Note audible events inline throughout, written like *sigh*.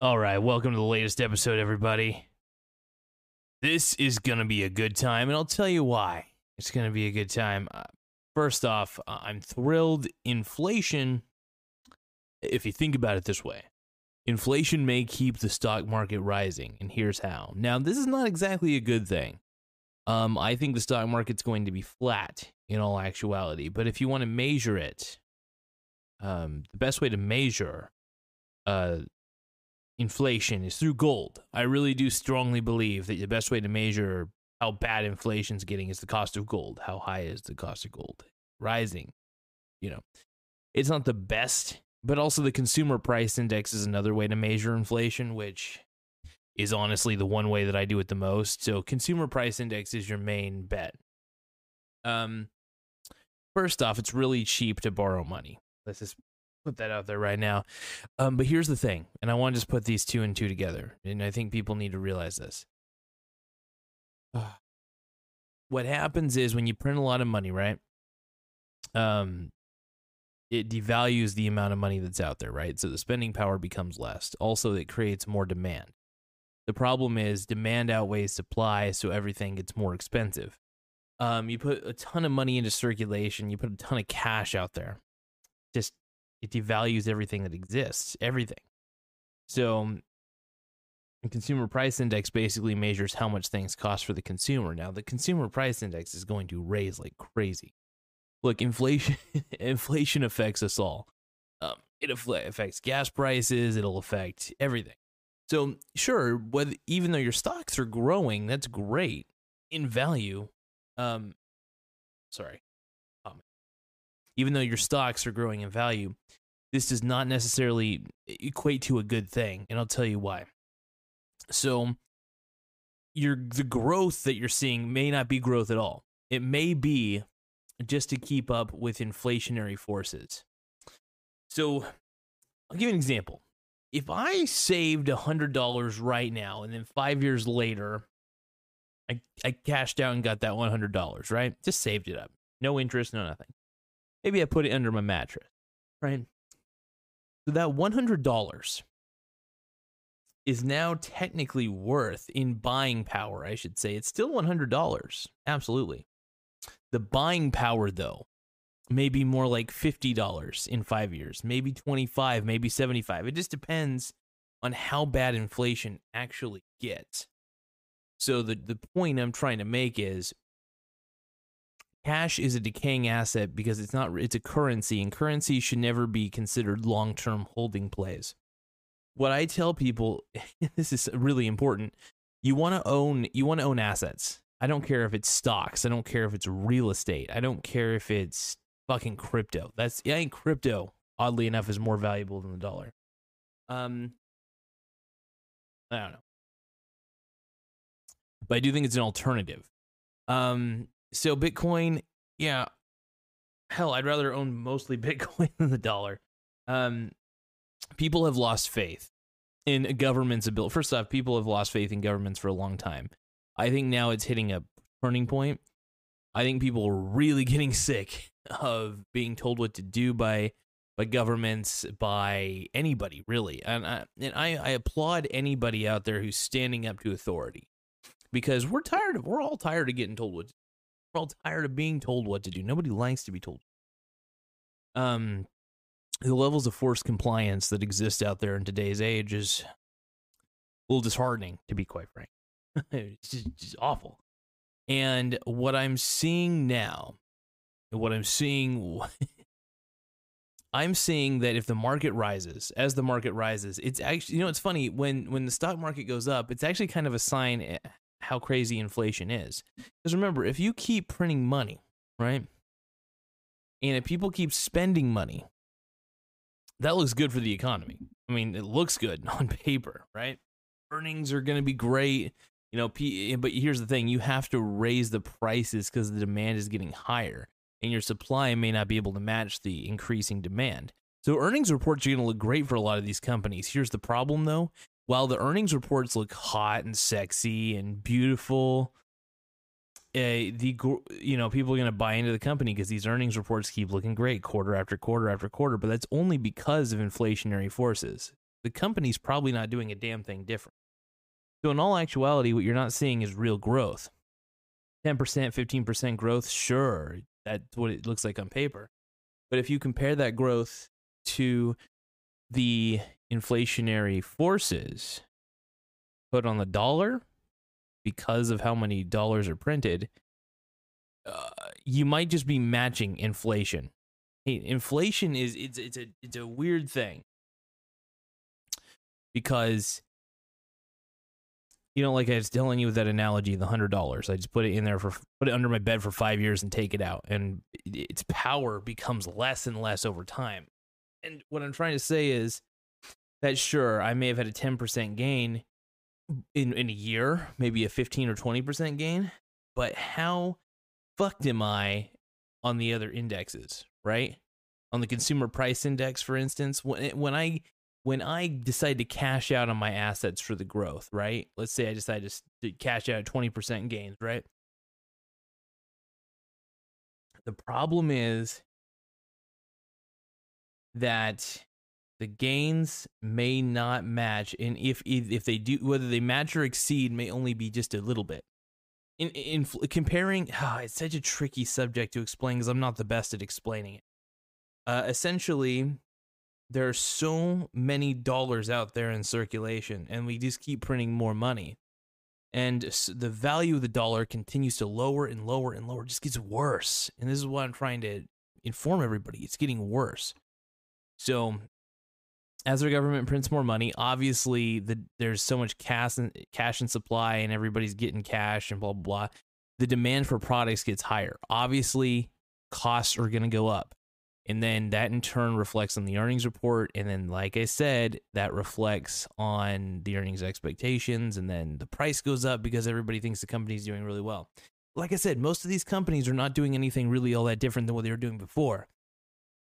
All right, welcome to the latest episode, everybody. This is going to be a good time, and I'll tell you why. It's going to be a good time. Uh, first off, uh, I'm thrilled. Inflation, if you think about it this way, inflation may keep the stock market rising, and here's how. Now, this is not exactly a good thing. Um, I think the stock market's going to be flat in all actuality, but if you want to measure it, um, the best way to measure uh, inflation is through gold. I really do strongly believe that the best way to measure how bad inflation's getting is the cost of gold. How high is the cost of gold? Rising. You know, it's not the best, but also the consumer price index is another way to measure inflation, which is honestly the one way that I do it the most. So consumer price index is your main bet. Um first off, it's really cheap to borrow money. Let's just put that out there right now. Um, but here's the thing, and I want to just put these two and two together, and I think people need to realize this. what happens is when you print a lot of money, right? Um, it devalues the amount of money that's out there, right? So the spending power becomes less. Also, it creates more demand. The problem is demand outweighs supply, so everything gets more expensive. Um, you put a ton of money into circulation, you put a ton of cash out there. Just it devalues everything that exists, everything. So, the consumer price index basically measures how much things cost for the consumer. Now, the consumer price index is going to raise like crazy. Look, inflation *laughs* inflation affects us all. Um, it affects gas prices. It'll affect everything. So, sure, whether even though your stocks are growing, that's great in value. Um, sorry, even though your stocks are growing in value, this does not necessarily equate to a good thing, and I'll tell you why. So, your the growth that you're seeing may not be growth at all. It may be just to keep up with inflationary forces. So, I'll give you an example. If I saved $100 right now and then 5 years later I I cashed out and got that $100, right? Just saved it up. No interest, no nothing. Maybe I put it under my mattress, right? So that $100 is now technically worth in buying power, I should say. It's still $100. Absolutely. The buying power, though, may be more like $50 in five years, maybe 25, maybe 75. It just depends on how bad inflation actually gets. So the, the point I'm trying to make is cash is a decaying asset because it's not it's a currency and currency should never be considered long-term holding plays. What i tell people *laughs* this is really important you want to own you want to own assets. I don't care if it's stocks i don't care if it's real estate i don't care if it's fucking crypto. That's yeah ain't crypto oddly enough is more valuable than the dollar. Um i don't know. But i do think it's an alternative. Um so Bitcoin, yeah, hell, I'd rather own mostly *laughs* Bitcoin than the dollar. Um, people have lost faith in government's ability. First off, people have lost faith in governments for a long time. I think now it's hitting a turning point. I think people are really *laughs* getting sick of being told what to do by by governments, by anybody really. And I, and I, I applaud anybody out there who's standing up to authority because we're tired of we're all tired of getting told what to we're all tired of being told what to do. Nobody likes to be told. Um, the levels of forced compliance that exist out there in today's age is a little disheartening, to be quite frank. *laughs* it's just, just awful. And what I'm seeing now, what I'm seeing, *laughs* I'm seeing that if the market rises, as the market rises, it's actually, you know, it's funny when when the stock market goes up, it's actually kind of a sign eh, how crazy inflation is. Because remember, if you keep printing money, right? And if people keep spending money, that looks good for the economy. I mean, it looks good *laughs* on paper, right? Earnings are going to be great. You know, eh, but here's the thing you have to raise the prices because the demand is getting higher and your supply may not be able to match the increasing demand. So earnings reports are going to look great for a lot of these companies. Here's the problem though, while the earnings reports look hot and sexy and beautiful, uh, the you know people are going to buy into the company because these earnings reports keep looking great quarter after quarter after quarter. But that's only because of inflationary forces. the company's probably not doing a damn thing different. So, in all actuality, what you're not seeing is real growth. 10%, 15% growth, sure, that's what it looks like on paper. But if you compare that growth to the inflationary forces put on the dollar because of how many dollars are printed, uh, you might just be matching inflation. Hey, inflation is it's it's a it's a weird thing because you know, like I was telling you with that analogy, the hundred dollars. I just put it in there for put it under my bed for five years and take it out, and its power becomes less and less over time. And what I'm trying to say is that sure, I may have had a ten percent gain in in a year, maybe a fifteen or twenty percent gain, but how fucked am I on the other indexes, right? On the consumer price index, for instance, when when I when I decide to cash out on my assets for the growth, right? Let's say I decide to cash out 20% gains, right? The problem is that the gains may not match and if if they do whether they match or exceed may only be just a little bit. In, in, in comparing oh, *sighs* it's such a tricky subject to explain because i'm not the best at explaining it. Uh, essentially there are so many dollars out there in circulation and we just keep printing more money. And the value of the dollar continues to lower and lower and lower. It just gets worse. And this is what i'm trying to inform everybody. It's getting worse. So as our government prints more money obviously the, there's so much cash and cash and supply and everybody's getting cash and blah blah blah the demand for products gets higher. Obviously costs are going to go up. And then that in turn reflects on the earnings report. And then like i said that reflects on the earnings expectations. And then the price goes up because everybody thinks the company's doing really well. Like i said most of these companies are not doing anything really all that different than what they were doing before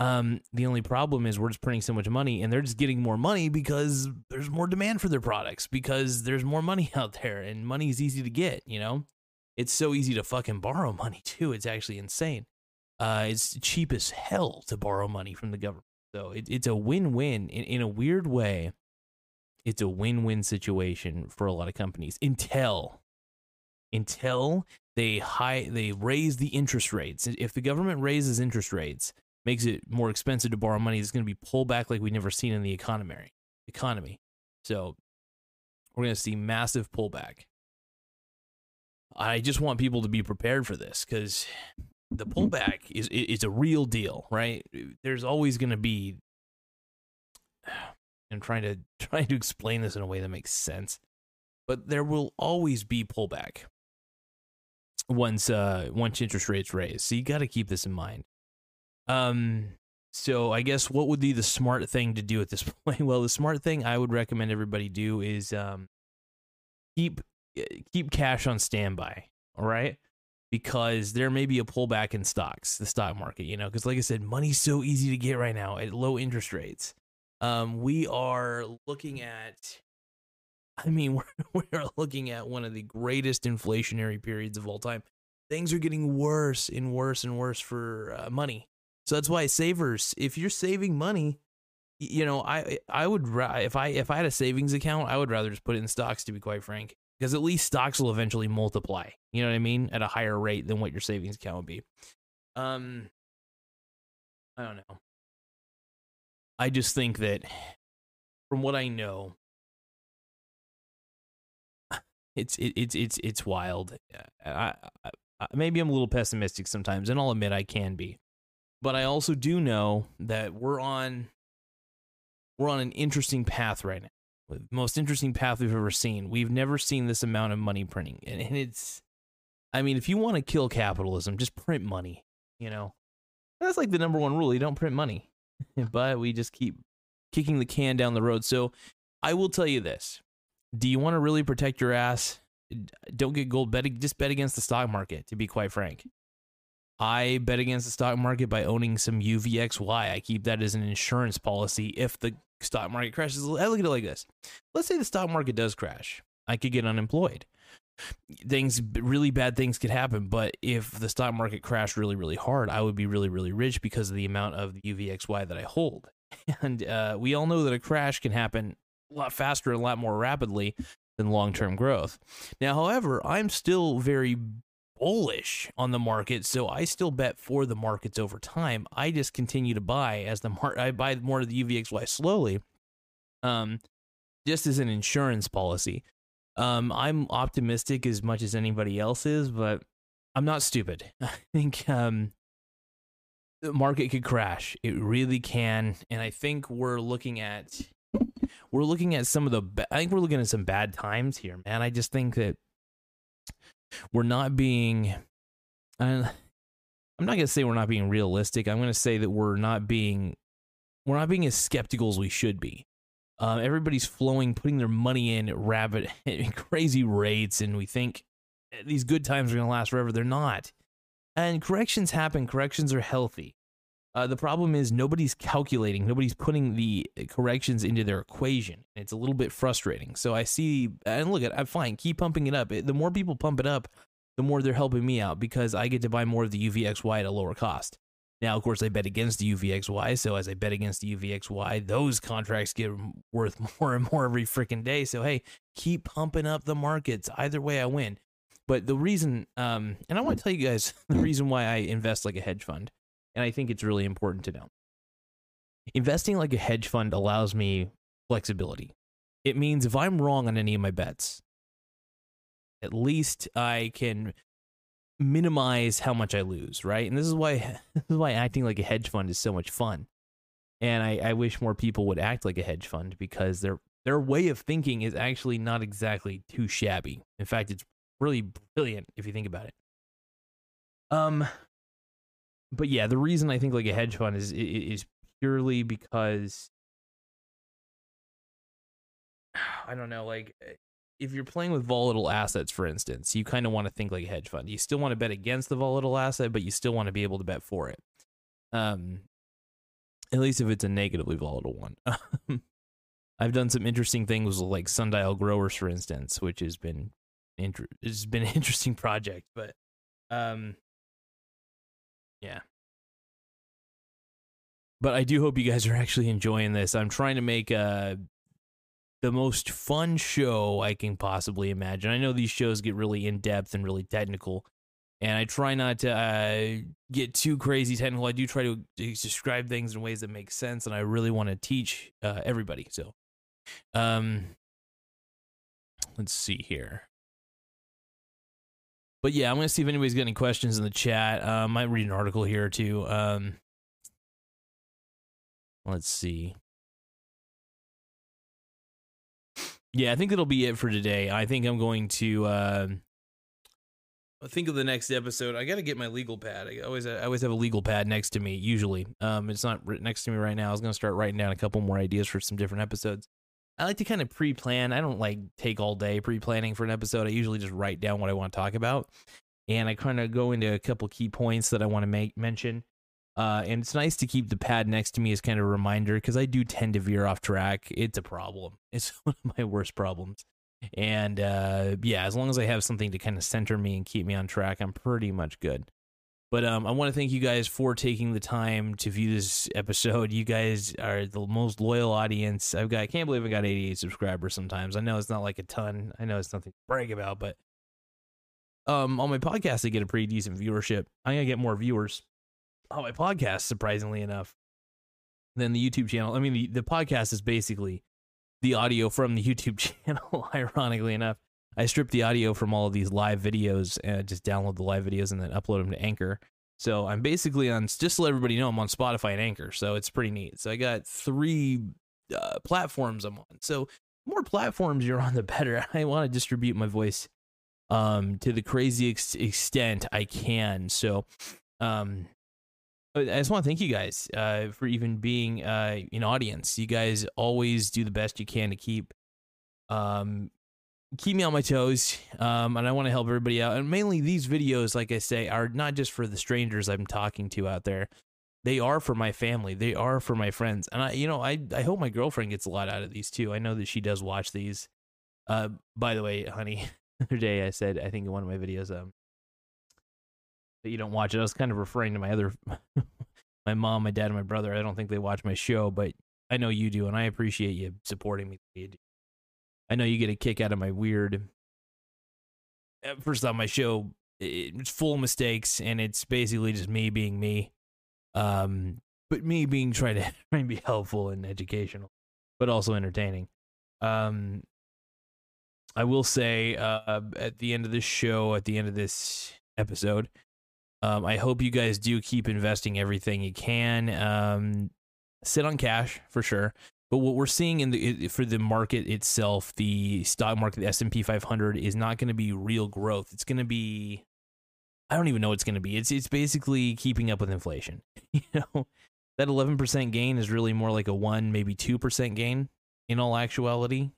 um, the only problem is we're just printing so much money and they're just getting more money because there's more demand for their products because there's more money *laughs* out there and money is easy to get you know it's so easy to fucking borrow money *laughs* too it's actually insane uh, it's cheap as hell to borrow money from the government. So it, it's a win-win in, in a weird way. It's a win-win situation for a lot of companies until until they high they raise the interest rates. If the government raises interest rates, makes it more expensive to borrow money, it's going to be pullback like we've never seen in the economy. Economy. So we're going to see massive pullback. I just want people to be prepared for this because the pullback is is a real deal, right? There's always going to be. *sighs* I'm trying to *laughs* trying to explain this in a way that makes sense, but there will always be pullback once uh once interest rates raise. So you got to keep this in mind. Um. So I guess what would be the smart thing to do at this *laughs* point? Well, the smart thing I would recommend everybody do is um keep keep cash on standby. All right because there may be a pullback in stocks, the stock market, you know, because like I said, money's so easy to get right now at low interest rates. Um, we are looking at, I mean, *laughs* we're, we're looking at one of the greatest inflationary periods of all time. Things are getting worse and worse and worse for uh, money. So that's why savers, if you're saving money, you know, I I would if I if I had a savings account, I would rather just put it in stocks. To be quite frank, because at least stocks will eventually multiply. You know what I mean? At a higher rate than what your savings account would be. Um, I don't know. I just think that from what I know, it's it, it's it's it's wild. I, I, I, maybe I'm a little pessimistic sometimes, and I'll admit I can be, but I also do know that we're on we're on an interesting path right now most interesting path we've ever seen. We've never seen this amount of money printing. And, and it's, I mean, if you want to kill capitalism, just print money, you know? That's like the number one rule. You don't print money, *laughs* but we just keep kicking the can down the road. So I will tell you this do you want to really protect your ass? Don't get gold bet just bet against the stock market, to be quite frank. I bet against the stock market by owning some UVXY. I keep that as an insurance policy if the stock market crashes. I look at it like this. Let's say the stock market does crash. I could get unemployed. Things, really bad things could happen. But if the stock market crashed really, really hard, I would be really, really rich because of the amount of the UVXY that I hold. *laughs* and uh, we all know that a crash can happen a lot faster and a lot more rapidly than long-term growth. Now, however, I'm still very bullish on the market, so I still bet for the markets over time. I just continue to buy as the mar- I buy more of the UVXY slowly, um, just as an insurance policy. Um, I'm optimistic as much as anybody else is, but I'm not stupid. *laughs* I think um, the market could crash. It really can, and I think we're looking at we're looking at some of the. Ba- I think we're looking at some bad times here, man. I just think that we're not being. I'm not gonna say we're not being realistic. I'm gonna say that we're not being we're not being as skeptical as we should be. Uh, everybody's flowing, putting their money in rapid, *laughs* crazy rates, and we think these good times are going to last forever. They're not. And corrections happen. Corrections are healthy. Uh, the problem is nobody's calculating, nobody's putting the corrections into their equation. It's a little bit frustrating. So I see, and look at, I'm fine. Keep pumping it up. The more people pump it up, the more they're helping me out because I get to buy more of the UVXY at a lower cost. Now, of course, I bet against the UVXY. So as I bet against the UVXY, those contracts get worth *laughs* more and more every freaking day. So hey, keep pumping up the markets. Either way, I win. But the reason, um, and I want to tell you guys *laughs* the reason why I invest like a hedge fund, and I think it's really important to know. Investing like a hedge fund allows me flexibility. It means if I'm wrong on any of my bets, at least I can minimize how much I lose, right? And this is why *laughs* this is why acting like a hedge fund is so much fun. And I, I wish more people would act like a hedge fund because their their way of thinking is actually not exactly too shabby. In fact, it's really brilliant if you think about it. Um, but yeah, the reason I think like a hedge fund is is purely because I don't know, like eh, if you're playing with volatile assets, for instance, you kind of want to think like a hedge fund. You still want to bet against the volatile asset, but you still want to be able to bet for it. Um, at least if it's a negatively volatile one. *laughs* I've done some interesting things with like sundial growers, for instance, which has been inter- it's been an *laughs* interesting project, but um, yeah. But I do hope you guys are actually enjoying this. I'm trying to make uh the most fun show I can possibly imagine. I know these shows get really in depth and really technical, and I try not to uh, get too crazy technical. I do try to, describe things in ways that make sense, and I really want to teach uh, everybody. So, um, let's see here. But yeah, I'm gonna see if anybody's got any questions in the chat. Uh, I might read an article here or two. Um, let's see. Yeah, I think that'll be it for today. I think I'm going to uh, think of the next episode. I got to get my legal pad. I always I always have a legal pad next to me. Usually, um, it's not next to me right now. I was to start writing down a couple more ideas for some different episodes. I like to kind of pre-plan. I don't like take all day pre-planning for an episode. I usually just write down what I want to talk about, and I kind of go into a couple key points that I want to make mention. Uh, and it's nice to keep the pad next to me as kind of a reminder because I do tend to veer off track. It's a problem. *laughs* It's one of my worst problems. And uh, yeah, as long as I have something to kind of center me and keep me on track, I'm pretty much good. But um, I want to thank you guys for taking the time to view this episode. You guys are the most loyal audience. I've got. I can't believe I got 88 subscribers. Sometimes I know it's not like a ton. I know it's nothing to brag about, but um, on my podcast I get a pretty decent viewership. I'm gonna get more viewers on my podcast, surprisingly enough, than the YouTube channel. I mean, the the podcast is basically the audio from the *laughs* YouTube channel. ironically enough. I strip the audio from all of these live videos and just download the live videos and then upload them to Anchor. So I'm basically on, just to let everybody know, I'm on Spotify and Anchor. So it's pretty neat. So I got three uh, platforms I'm on. So more platforms you're on, the better. *laughs* I want to distribute my voice um, to the crazy ex- extent I can. So um, I just want to thank you guys uh, for even being uh, an audience. You guys always do the best you can to keep um, keep me on my toes um, and i want to help everybody out. And mainly these videos like i say are not just for the strangers i'm talking to out there. They are for my family. They are for my friends. And i you know i, I hope my girlfriend gets a lot out of these too. I know that she does watch these. Uh, by the way honey *laughs* the other day i said i think in one of my videos um that you don't watch it. I was kind of referring to my other my *laughs* my mom, my dad, and my brother. I don't think they watch my show, but I know you do, and I appreciate you supporting me. I know you get a kick out of my weird. uh, First off, my show it's full of mistakes, and it's basically just me being me. Um, but me being trying to *laughs* trying to be helpful and educational, but also entertaining. Um, I will say uh, at the end of this show, at the end of this episode, um, I hope you guys do keep investing everything you can. Um, sit on cash for sure. But what we're seeing in the for the market itself, the stock market, the S and P 500, is not going to be real growth. It's going to be, I don't even know what it's going to be. It's it's basically keeping up with inflation. *laughs* You know, that 11% gain is really more like a one, maybe two percent gain in all actuality.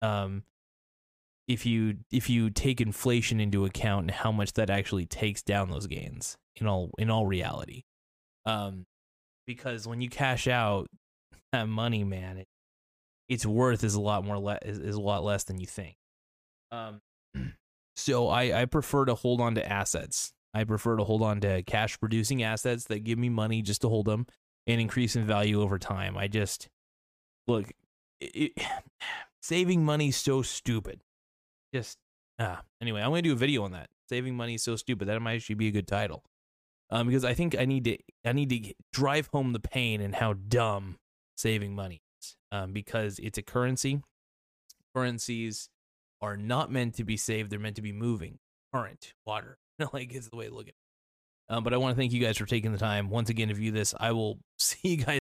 Um, if you if you take inflation into account and how much that actually takes down those gains in all in all reality um because when you cash out that money man it, its worth is a lot more le- is, is a lot less than you think. Um *clears throat* so i i prefer to hold on to assets. I prefer to hold on to cash producing assets that give me money just to hold them and increase in value over time. I just look it, *sighs* saving money is so stupid. Just ah anyway i'm gonna do a video on that. Saving money is so stupid. That might actually be a good title. Um because i think i need to i need to drive home the pain and how dumb saving money is um because it's a currency. Currencies are not meant to be saved they're meant to be moving. Current water *laughs* like it's the way to look at it. Um, but i want to thank you guys for taking the time. Once again to view this i will *laughs* see you guys